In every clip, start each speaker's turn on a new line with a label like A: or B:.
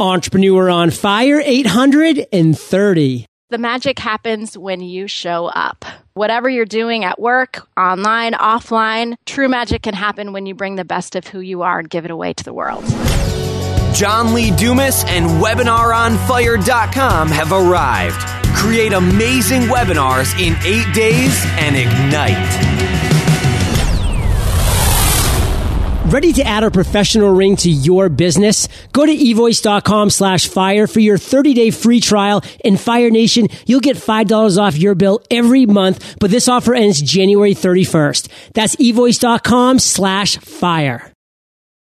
A: Entrepreneur on Fire 830.
B: The magic happens when you show up. Whatever you're doing at work, online, offline, true magic can happen when you bring the best of who you are and give it away to the world.
C: John Lee Dumas and WebinarOnFire.com have arrived. Create amazing webinars in eight days and ignite.
A: Ready to add a professional ring to your business? Go to evoice.com slash fire for your 30 day free trial. In Fire Nation, you'll get $5 off your bill every month, but this offer ends January 31st. That's evoice.com slash fire.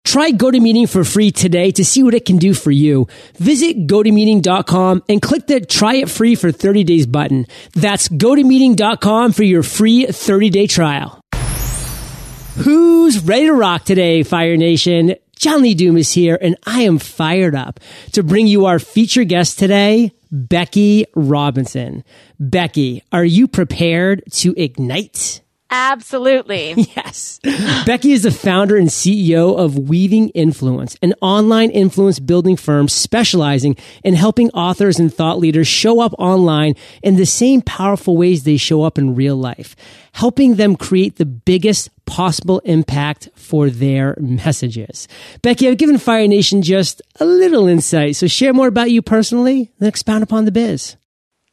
A: Try GoToMeeting for free today to see what it can do for you. Visit GoToMeeting.com and click the try it free for 30 days button. That's GoToMeeting.com for your free 30 day trial. Who's ready to rock today, Fire Nation? John Lee is here, and I am fired up to bring you our feature guest today, Becky Robinson. Becky, are you prepared to ignite?
B: Absolutely.
A: Yes. Becky is the founder and CEO of Weaving Influence, an online influence building firm specializing in helping authors and thought leaders show up online in the same powerful ways they show up in real life, helping them create the biggest possible impact for their messages. Becky, I've given Fire Nation just a little insight, so share more about you personally, then expound upon the biz.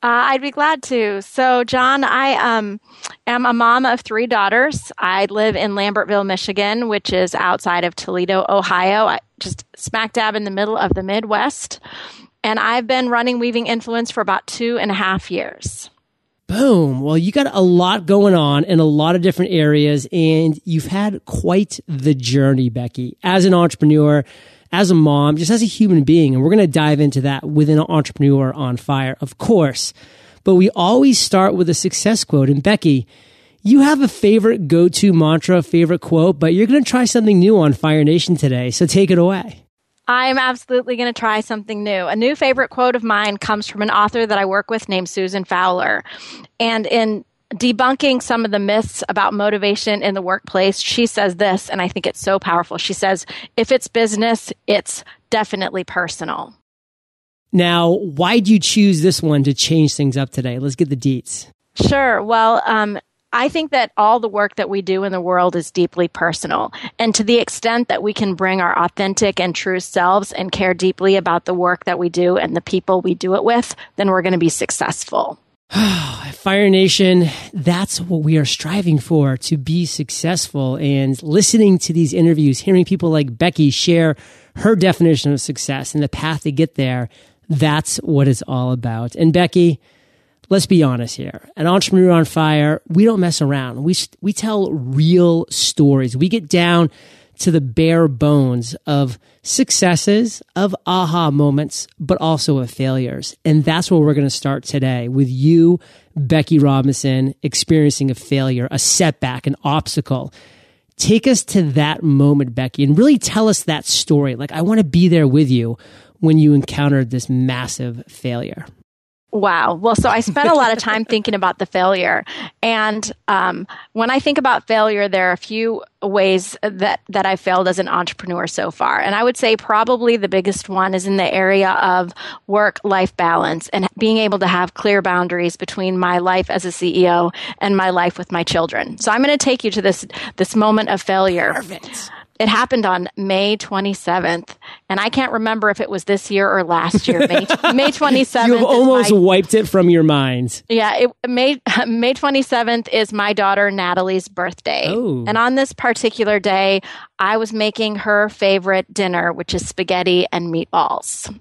B: Uh, I'd be glad to. So, John, I um, am a mom of three daughters. I live in Lambertville, Michigan, which is outside of Toledo, Ohio, I, just smack dab in the middle of the Midwest. And I've been running Weaving Influence for about two and a half years.
A: Boom. Well, you got a lot going on in a lot of different areas, and you've had quite the journey, Becky, as an entrepreneur as a mom, just as a human being. And we're going to dive into that within an Entrepreneur on Fire, of course. But we always start with a success quote. And Becky, you have a favorite go to mantra, favorite quote, but you're going to try something new on Fire Nation today. So take it away.
B: I'm absolutely going to try something new. A new favorite quote of mine comes from an author that I work with named Susan Fowler. And in debunking some of the myths about motivation in the workplace, she says this, and I think it's so powerful. She says, if it's business, it's definitely personal.
A: Now, why do you choose this one to change things up today? Let's get the deets.
B: Sure. Well, um, I think that all the work that we do in the world is deeply personal. And to the extent that we can bring our authentic and true selves and care deeply about the work that we do and the people we do it with, then we're going to be successful.
A: Fire Nation, that's what we are striving for to be successful. And listening to these interviews, hearing people like Becky share her definition of success and the path to get there, that's what it's all about. And Becky, let's be honest here. An Entrepreneur on Fire, we don't mess around. We, we tell real stories. We get down to the bare bones of successes, of aha moments, but also of failures. And that's where we're going to start today with you, Becky Robinson, experiencing a failure, a setback, an obstacle. Take us to that moment, Becky, and really tell us that story. Like, I want to be there with you when you encountered this massive failure.
B: Wow. Well, so I spent a lot of time thinking about the failure. And um, when I think about failure, there are a few ways that, that I failed as an entrepreneur so far. And I would say probably the biggest one is in the area of work life balance and being able to have clear boundaries between my life as a CEO and my life with my children. So I'm going to take you to this, this moment of failure.
A: Perfect
B: it happened on May 27th, and I can't remember if it was this year or last year. May, May 27th.
A: You've almost my, wiped it from your mind.
B: Yeah, it, May May 27th is my daughter Natalie's birthday,
A: oh.
B: and on this particular day, I was making her favorite dinner, which is spaghetti and meatballs.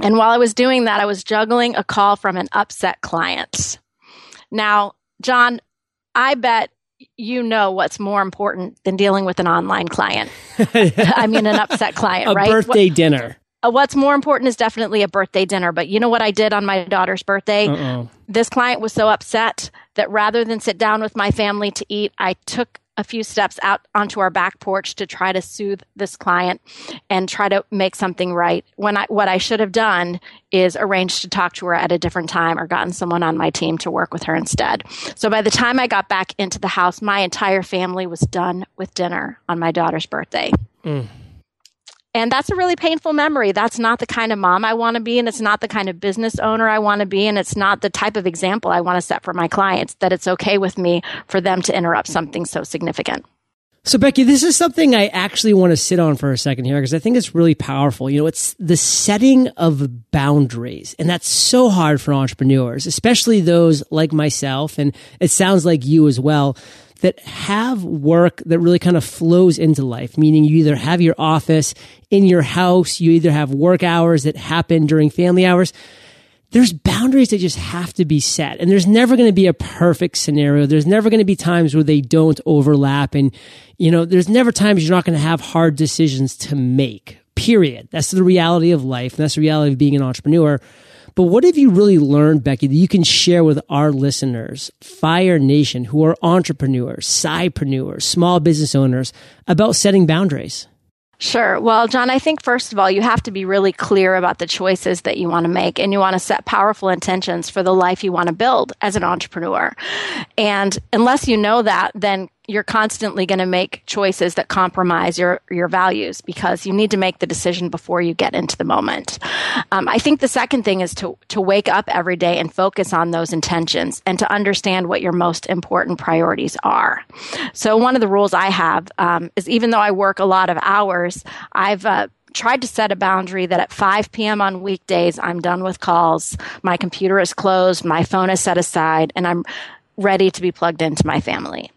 B: And while I was doing that, I was juggling a call from an upset client. Now, John, I bet you know what's more important than dealing with an online client. I mean, an upset client,
A: a
B: right?
A: birthday what, dinner.
B: Uh, what's more important is definitely a birthday dinner. But you know what I did on my daughter's birthday?
A: Uh-oh.
B: This client was so upset that rather than sit down with my family to eat, I took a few steps out onto our back porch to try to soothe this client and try to make something right. When I, what I should have done is arranged to talk to her at a different time or gotten someone on my team to work with her instead. So by the time I got back into the house, my entire family was done with dinner on my daughter's birthday.
A: Mm.
B: And that's a really painful memory. That's not the kind of mom I want to be, and it's not the kind of business owner I want to be, and it's not the type of example I want to set for my clients that it's okay with me for them to interrupt something so significant.
A: So, Becky, this is something I actually want to sit on for a second here because I think it's really powerful. You know, it's the setting of boundaries. And that's so hard for entrepreneurs, especially those like myself. And it sounds like you as well that have work that really kind of flows into life, meaning you either have your office in your house, you either have work hours that happen during family hours there's boundaries that just have to be set. And there's never going to be a perfect scenario. There's never going to be times where they don't overlap. And, you know, there's never times you're not going to have hard decisions to make, period. That's the reality of life. And that's the reality of being an entrepreneur. But what have you really learned, Becky, that you can share with our listeners, Fire Nation, who are entrepreneurs, sidepreneurs, small business owners, about setting boundaries?
B: Sure. Well, John, I think first of all, you have to be really clear about the choices that you want to make and you want to set powerful intentions for the life you want to build as an entrepreneur. And unless you know that, then you're constantly going to make choices that compromise your your values because you need to make the decision before you get into the moment. Um, I think the second thing is to to wake up every day and focus on those intentions and to understand what your most important priorities are. So one of the rules I have um, is even though I work a lot of hours, I've uh, tried to set a boundary that at 5 p.m. on weekdays, I'm done with calls, my computer is closed, my phone is set aside, and I'm ready to be plugged into my family.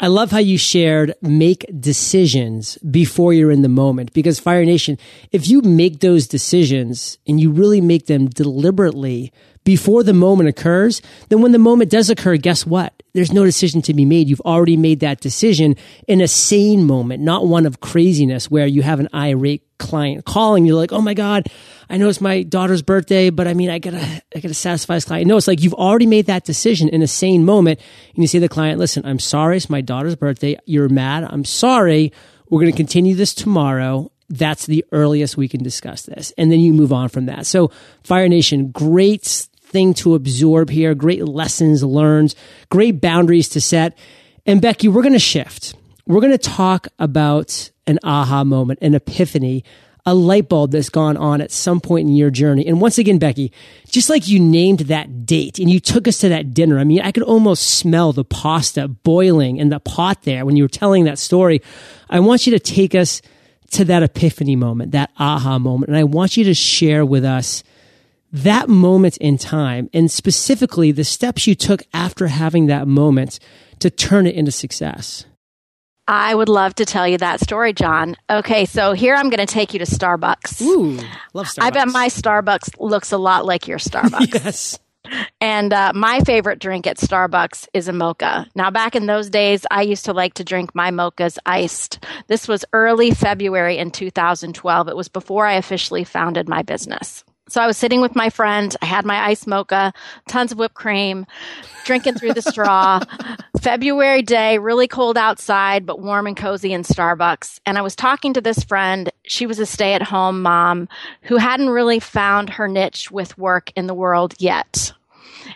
A: I love how you shared make decisions before you're in the moment. Because Fire Nation, if you make those decisions and you really make them deliberately before the moment occurs, then when the moment does occur, guess what? There's no decision to be made. You've already made that decision in a sane moment, not one of craziness where you have an irate client calling. You're like, Oh my God, I know it's my daughter's birthday, but I mean, I gotta, I gotta satisfy this client. No, it's like you've already made that decision in a sane moment. And you say to the client, listen, I'm sorry. It's my daughter's birthday. You're mad. I'm sorry. We're going to continue this tomorrow. That's the earliest we can discuss this. And then you move on from that. So Fire Nation, great thing to absorb here. Great lessons learned, great boundaries to set. And Becky, we're going to shift. We're going to talk about an aha moment, an epiphany a light bulb that's gone on at some point in your journey. And once again, Becky, just like you named that date and you took us to that dinner, I mean, I could almost smell the pasta boiling in the pot there when you were telling that story. I want you to take us to that epiphany moment, that aha moment. And I want you to share with us that moment in time and specifically the steps you took after having that moment to turn it into success.
B: I would love to tell you that story, John. Okay, so here I'm going to take you to Starbucks.
A: Ooh, love Starbucks. I
B: bet my Starbucks looks a lot like your Starbucks.
A: yes.
B: And uh, my favorite drink at Starbucks is a mocha. Now, back in those days, I used to like to drink my mochas iced. This was early February in 2012. It was before I officially founded my business. So I was sitting with my friend. I had my ice mocha, tons of whipped cream, drinking through the straw. February day, really cold outside, but warm and cozy in Starbucks. And I was talking to this friend. She was a stay at home mom who hadn't really found her niche with work in the world yet.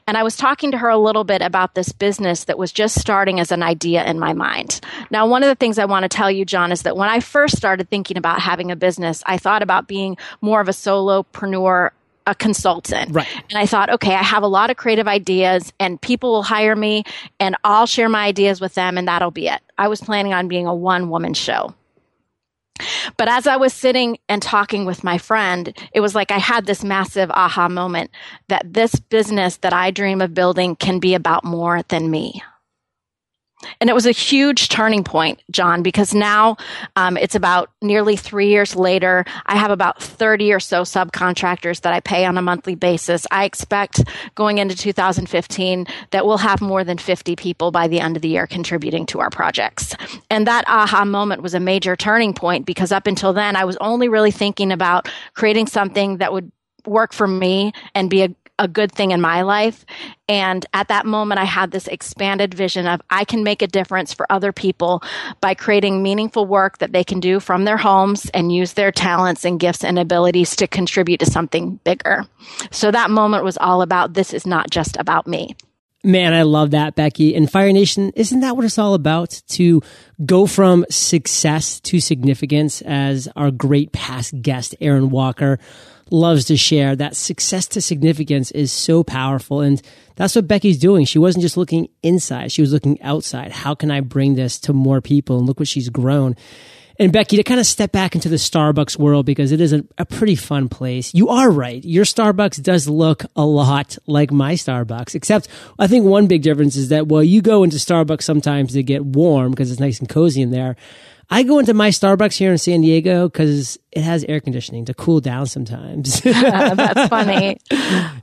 B: And I was talking to her a little bit about this business that was just starting as an idea in my mind. Now, one of the things I want to tell you, John, is that when I first started thinking about having a business, I thought about being more of a solopreneur a consultant.
A: Right.
B: And I thought, okay, I have a lot of creative ideas and people will hire me and I'll share my ideas with them and that'll be it. I was planning on being a one woman show. But as I was sitting and talking with my friend, it was like I had this massive aha moment that this business that I dream of building can be about more than me. And it was a huge turning point, John, because now um, it's about nearly three years later. I have about 30 or so subcontractors that I pay on a monthly basis. I expect going into 2015 that we'll have more than 50 people by the end of the year contributing to our projects. And that aha moment was a major turning point because up until then, I was only really thinking about creating something that would work for me and be a a good thing in my life. And at that moment, I had this expanded vision of I can make a difference for other people by creating meaningful work that they can do from their homes and use their talents and gifts and abilities to contribute to something bigger. So that moment was all about this is not just about me.
A: Man, I love that, Becky. And Fire Nation, isn't that what it's all about? To go from success to significance, as our great past guest, Aaron Walker, loves to share. That success to significance is so powerful. And that's what Becky's doing. She wasn't just looking inside, she was looking outside. How can I bring this to more people? And look what she's grown. And Becky, to kind of step back into the Starbucks world because it is a, a, pretty fun place. You are right. Your Starbucks does look a lot like my Starbucks, except I think one big difference is that, well, you go into Starbucks sometimes to get warm because it's nice and cozy in there. I go into my Starbucks here in San Diego because it has air conditioning to cool down sometimes.
B: That's funny.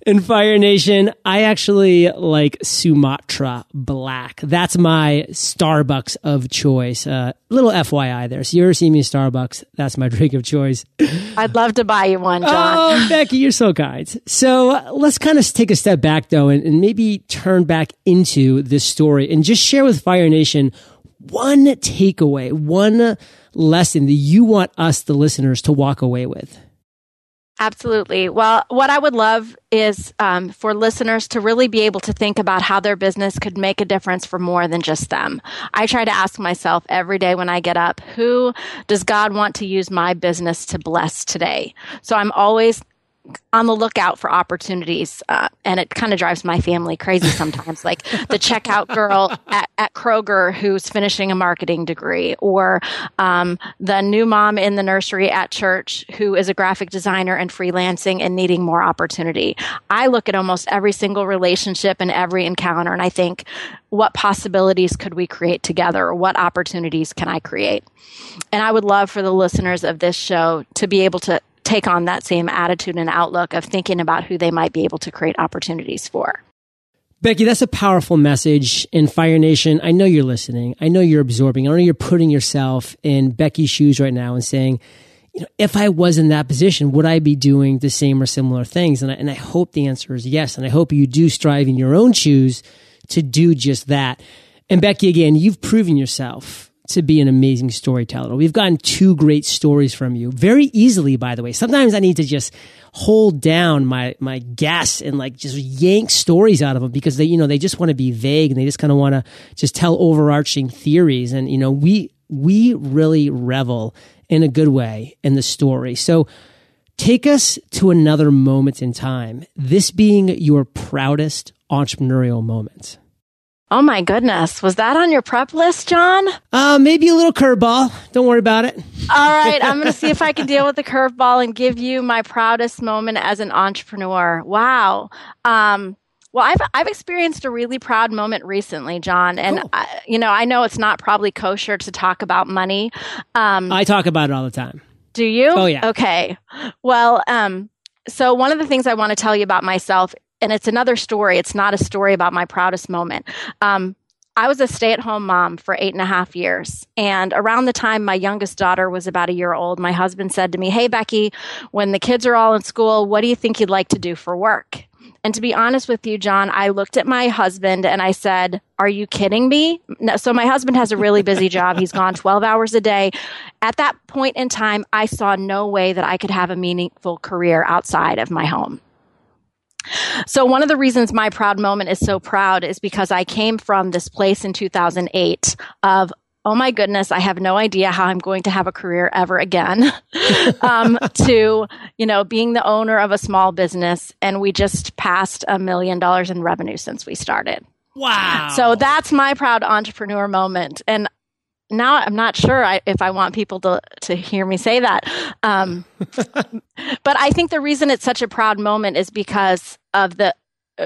A: In Fire Nation, I actually like Sumatra Black. That's my Starbucks of choice. Uh, little FYI there. So you ever see me Starbucks, that's my drink of choice.
B: I'd love to buy you one, John.
A: Oh, Becky, you're so kind. So uh, let's kind of take a step back though and, and maybe turn back into this story and just share with Fire Nation one takeaway, one lesson that you want us, the listeners, to walk away with?
B: Absolutely. Well, what I would love is um, for listeners to really be able to think about how their business could make a difference for more than just them. I try to ask myself every day when I get up, who does God want to use my business to bless today? So I'm always on the lookout for opportunities, uh, and it kind of drives my family crazy sometimes. like the checkout girl at, at, Kroger who's finishing a marketing degree, or um, the new mom in the nursery at church who is a graphic designer and freelancing and needing more opportunity. I look at almost every single relationship and every encounter, and I think, what possibilities could we create together? What opportunities can I create? And I would love for the listeners of this show to be able to take on that same attitude and outlook of thinking about who they might be able to create opportunities for.
A: Becky, that's a powerful message in Fire Nation. I know you're listening. I know you're absorbing. I know you're putting yourself in Becky's shoes right now and saying, you know, if I was in that position, would I be doing the same or similar things? And I, and I hope the answer is yes. And I hope you do strive in your own shoes to do just that. And Becky, again, you've proven yourself to be an amazing storyteller. We've gotten two great stories from you very easily, by the way. Sometimes I need to just hold down my, my guests and like just yank stories out of them because they, you know, they just want to be vague and they just kind of want to just tell overarching theories. And, you know, we, we really revel in a good way in the story. So take us to another moment in time, this being your proudest entrepreneurial moment.
B: Oh my goodness. Was that on your prep list, John?
A: Uh, maybe a little curveball. Don't worry about it.
B: All right. I'm going to see if I can deal with the curveball and give you my proudest moment as an entrepreneur. Wow. Um, well, I've I've experienced a really proud moment recently, John, and cool. I, you know I know it's not probably kosher to talk about money.
A: Um, I talk about it all the time.
B: Do you?
A: Oh yeah.
B: Okay. Well, um, so one of the things I want to tell you about myself and it's another story. It's not a story about my proudest moment. Um, I was a stay at home mom for eight and a half years. And around the time my youngest daughter was about a year old, my husband said to me, Hey, Becky, when the kids are all in school, what do you think you'd like to do for work? And to be honest with you, John, I looked at my husband and I said, Are you kidding me? No, so, my husband has a really busy job. He's gone 12 hours a day. At that point in time, I saw no way that I could have a meaningful career outside of my home. So, one of the reasons my proud moment is so proud is because I came from this place in 2008 of, oh my goodness, I have no idea how I'm going to have a career ever again, um, to, you know, being the owner of a small business. And we just passed a million dollars in revenue since we started.
A: Wow.
B: So that's my proud entrepreneur moment. And now I'm not sure I, if I want people to to hear me say that. Um, but I think the reason it's such a proud moment is because of the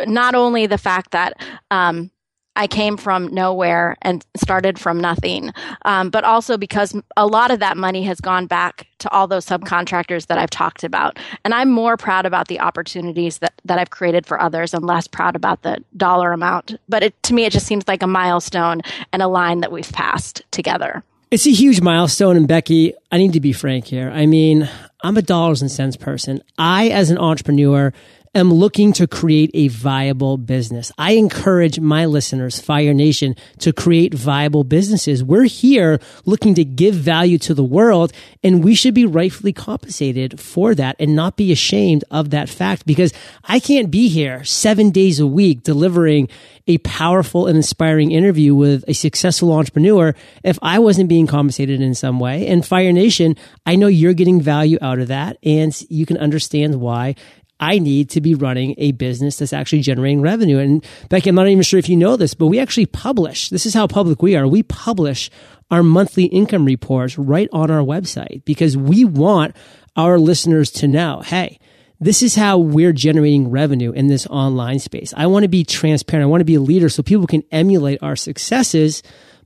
B: not only the fact that um, I came from nowhere and started from nothing, um, but also because a lot of that money has gone back to all those subcontractors that I've talked about. And I'm more proud about the opportunities that, that I've created for others and less proud about the dollar amount. But it, to me, it just seems like a milestone and a line that we've passed together.
A: It's a huge milestone. And Becky, I need to be frank here. I mean, I'm a dollars and cents person. I, as an entrepreneur, am looking to create a viable business. I encourage my listeners, Fire Nation, to create viable businesses. We're here looking to give value to the world and we should be rightfully compensated for that and not be ashamed of that fact because I can't be here seven days a week delivering a powerful and inspiring interview with a successful entrepreneur if I wasn't being compensated in some way. And Fire Nation, I know you're getting value out of that and you can understand why I need to be running a business that's actually generating revenue. And Becky, I'm not even sure if you know this, but we actually publish, this is how public we are. We publish our monthly income reports right on our website because we want our listeners to know, hey, this is how we're generating revenue in this online space. I want to be transparent. I want to be a leader so people can emulate our successes,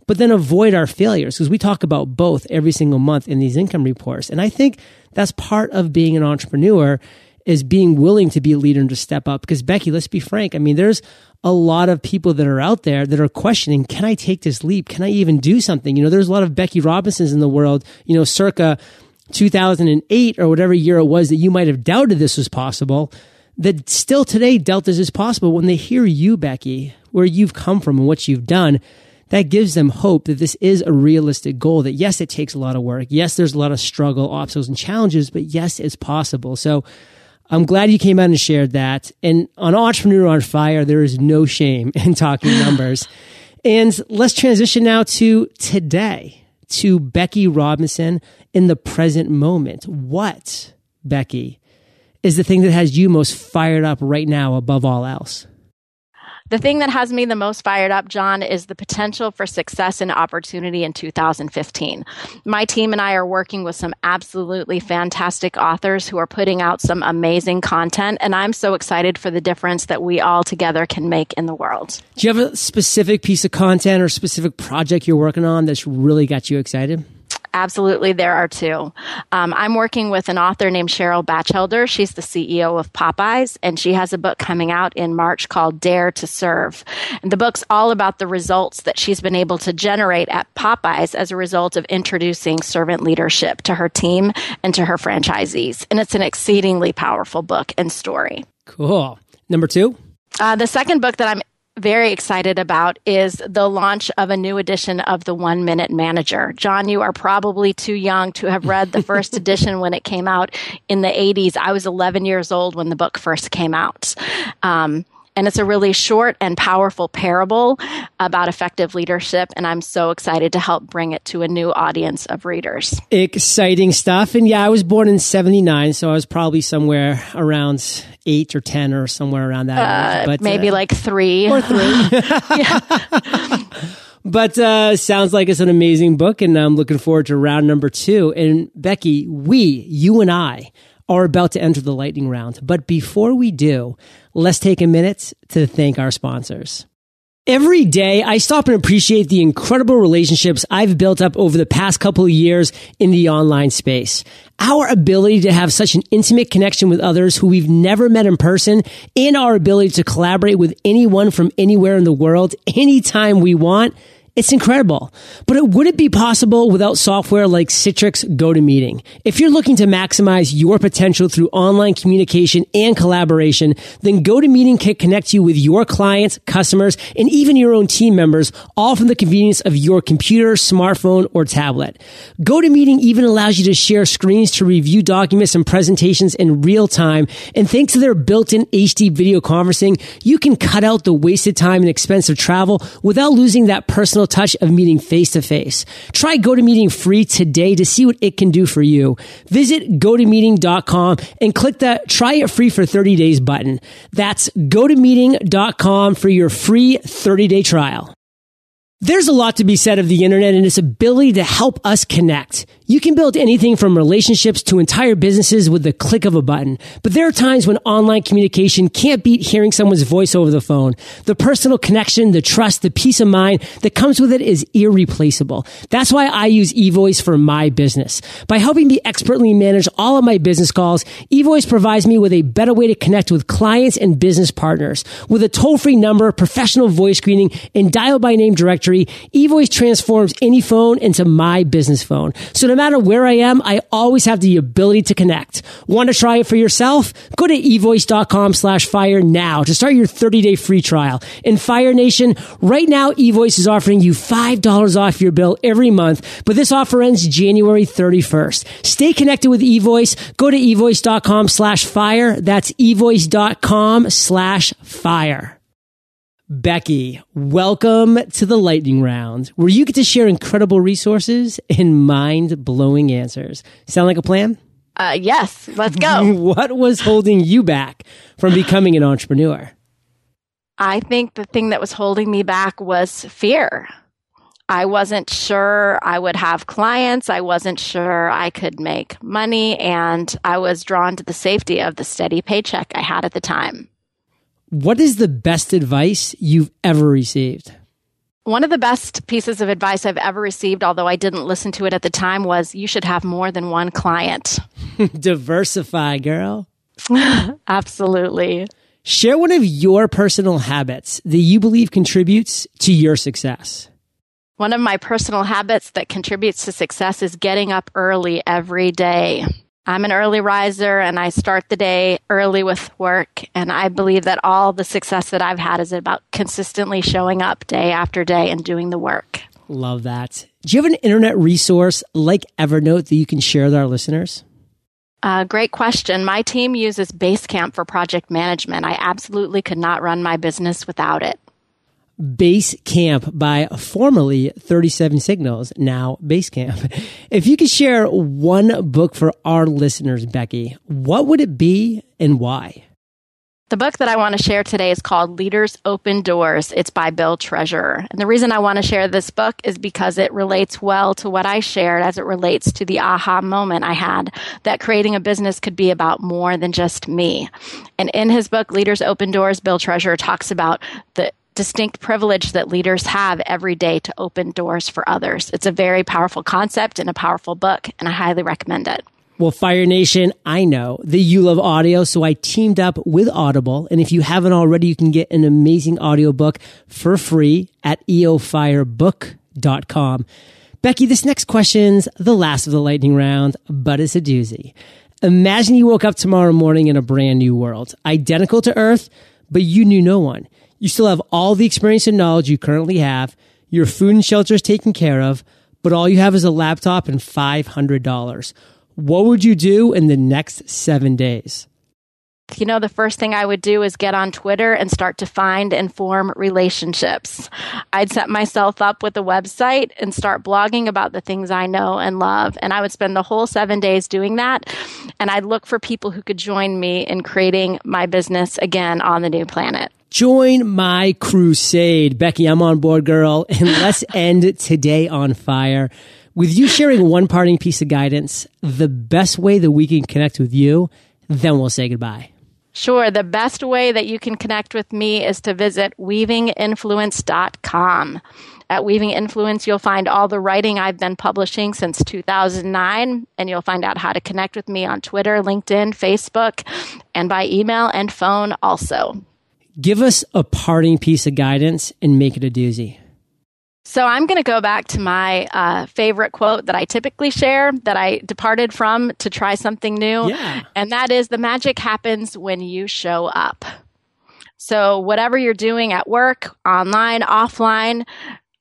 A: but then avoid our failures because we talk about both every single month in these income reports. And I think that's part of being an entrepreneur is being willing to be a leader and to step up. Because Becky, let's be frank. I mean, there's a lot of people that are out there that are questioning, can I take this leap? Can I even do something? You know, there's a lot of Becky Robinsons in the world, you know, circa 2008 or whatever year it was that you might have doubted this was possible, that still today doubt this is possible. When they hear you, Becky, where you've come from and what you've done, that gives them hope that this is a realistic goal. That yes, it takes a lot of work. Yes, there's a lot of struggle, obstacles, and challenges, but yes, it's possible. So I'm glad you came out and shared that. And on Entrepreneur on Fire, there is no shame in talking numbers. and let's transition now to today to Becky Robinson in the present moment. What, Becky, is the thing that has you most fired up right now above all else?
B: The thing that has me the most fired up, John, is the potential for success and opportunity in 2015. My team and I are working with some absolutely fantastic authors who are putting out some amazing content, and I'm so excited for the difference that we all together can make in the world.
A: Do you have a specific piece of content or specific project you're working on that's really got you excited?
B: Absolutely, there are two. Um, I'm working with an author named Cheryl Bachelder. She's the CEO of Popeyes, and she has a book coming out in March called Dare to Serve. And the book's all about the results that she's been able to generate at Popeyes as a result of introducing servant leadership to her team and to her franchisees. And it's an exceedingly powerful book and story.
A: Cool. Number two?
B: Uh, the second book that I'm very excited about is the launch of a new edition of the One Minute Manager. John, you are probably too young to have read the first edition when it came out in the 80s. I was 11 years old when the book first came out. Um, and it's a really short and powerful parable about effective leadership. And I'm so excited to help bring it to a new audience of readers.
A: Exciting stuff. And yeah, I was born in 79, so I was probably somewhere around eight or 10 or somewhere around that uh.
B: But, maybe uh, like three.
A: Or three. But uh, sounds like it's an amazing book, and I'm looking forward to round number two. And Becky, we, you and I, are about to enter the lightning round. But before we do, let's take a minute to thank our sponsors. Every day, I stop and appreciate the incredible relationships I've built up over the past couple of years in the online space. Our ability to have such an intimate connection with others who we've never met in person and our ability to collaborate with anyone from anywhere in the world anytime we want it's incredible. But it wouldn't be possible without software like Citrix GoToMeeting. If you're looking to maximize your potential through online communication and collaboration, then GoToMeeting can connect you with your clients, customers, and even your own team members, all from the convenience of your computer, smartphone, or tablet. GoToMeeting even allows you to share screens to review documents and presentations in real time. And thanks to their built-in HD video conferencing, you can cut out the wasted time and expensive travel without losing that personal touch of meeting face to face. Try GoToMeeting free today to see what it can do for you. Visit gotomeeting.com and click that try it free for 30 days button. That's gotomeeting.com for your free 30 day trial. There's a lot to be said of the internet and its ability to help us connect. You can build anything from relationships to entire businesses with the click of a button. But there are times when online communication can't beat hearing someone's voice over the phone. The personal connection, the trust, the peace of mind that comes with it is irreplaceable. That's why I use eVoice for my business. By helping me expertly manage all of my business calls, eVoice provides me with a better way to connect with clients and business partners. With a toll-free number, professional voice screening, and dial by name directory, eVoice transforms any phone into my business phone. So no matter where I am, I always have the ability to connect. Want to try it for yourself? Go to evoice.com slash fire now to start your 30 day free trial. In Fire Nation, right now, eVoice is offering you $5 off your bill every month, but this offer ends January 31st. Stay connected with eVoice. Go to evoice.com slash fire. That's evoice.com slash fire. Becky, welcome to the lightning round where you get to share incredible resources and mind blowing answers. Sound like a plan?
B: Uh, yes, let's go.
A: what was holding you back from becoming an entrepreneur?
B: I think the thing that was holding me back was fear. I wasn't sure I would have clients. I wasn't sure I could make money. And I was drawn to the safety of the steady paycheck I had at the time.
A: What is the best advice you've ever received?
B: One of the best pieces of advice I've ever received, although I didn't listen to it at the time, was you should have more than one client.
A: Diversify, girl.
B: Absolutely.
A: Share one of your personal habits that you believe contributes to your success.
B: One of my personal habits that contributes to success is getting up early every day. I'm an early riser and I start the day early with work. And I believe that all the success that I've had is about consistently showing up day after day and doing the work.
A: Love that. Do you have an internet resource like Evernote that you can share with our listeners?
B: Uh, great question. My team uses Basecamp for project management. I absolutely could not run my business without it.
A: Basecamp by formerly 37 Signals, now Basecamp. If you could share one book for our listeners, Becky, what would it be and why?
B: The book that I want to share today is called Leaders Open Doors. It's by Bill Treasurer. And the reason I want to share this book is because it relates well to what I shared as it relates to the aha moment I had that creating a business could be about more than just me. And in his book, Leaders Open Doors, Bill Treasurer talks about the distinct privilege that leaders have every day to open doors for others. It's a very powerful concept and a powerful book, and I highly recommend it.
A: Well, Fire Nation, I know that you love audio, so I teamed up with Audible. And if you haven't already, you can get an amazing audiobook for free at eofirebook.com. Becky, this next question's the last of the lightning round, but it's a doozy. Imagine you woke up tomorrow morning in a brand new world, identical to Earth, but you knew no one. You still have all the experience and knowledge you currently have. Your food and shelter is taken care of, but all you have is a laptop and $500. What would you do in the next seven days?
B: You know, the first thing I would do is get on Twitter and start to find and form relationships. I'd set myself up with a website and start blogging about the things I know and love. And I would spend the whole seven days doing that. And I'd look for people who could join me in creating my business again on the new planet.
A: Join my crusade. Becky, I'm on board, girl. And let's end today on fire with you sharing one parting piece of guidance, the best way that we can connect with you, then we'll say goodbye.
B: Sure. The best way that you can connect with me is to visit weavinginfluence.com. At Weaving Influence, you'll find all the writing I've been publishing since 2009, and you'll find out how to connect with me on Twitter, LinkedIn, Facebook, and by email and phone also.
A: Give us a parting piece of guidance and make it a doozy.
B: So I'm going to go back to my uh, favorite quote that I typically share that I departed from to try something new.
A: Yeah.
B: And that is the magic happens when you show up. So whatever you're doing at work, online, offline,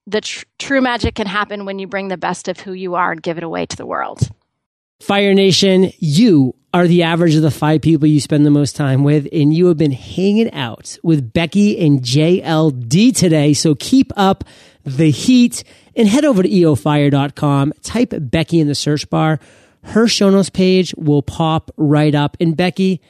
B: the tr- true magic can happen when you bring the best of who you are and give it away to the world.
A: Fire Nation, you are the average of the five people you spend the most time with, and you have been hanging out with Becky and JLD today. So keep up the heat and head over to eofire.com. Type Becky in the search bar. Her show notes page will pop right up. And Becky,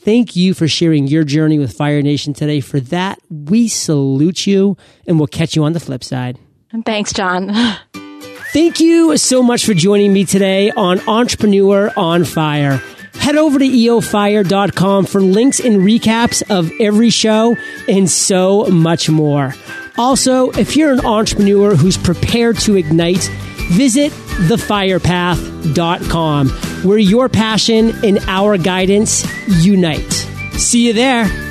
A: thank you for sharing your journey with Fire Nation today. For that, we salute you and we'll catch you on the flip side.
B: Thanks, John.
A: Thank you so much for joining me today on Entrepreneur on Fire. Head over to eofire.com for links and recaps of every show and so much more. Also, if you're an entrepreneur who's prepared to ignite, visit thefirepath.com where your passion and our guidance unite. See you there.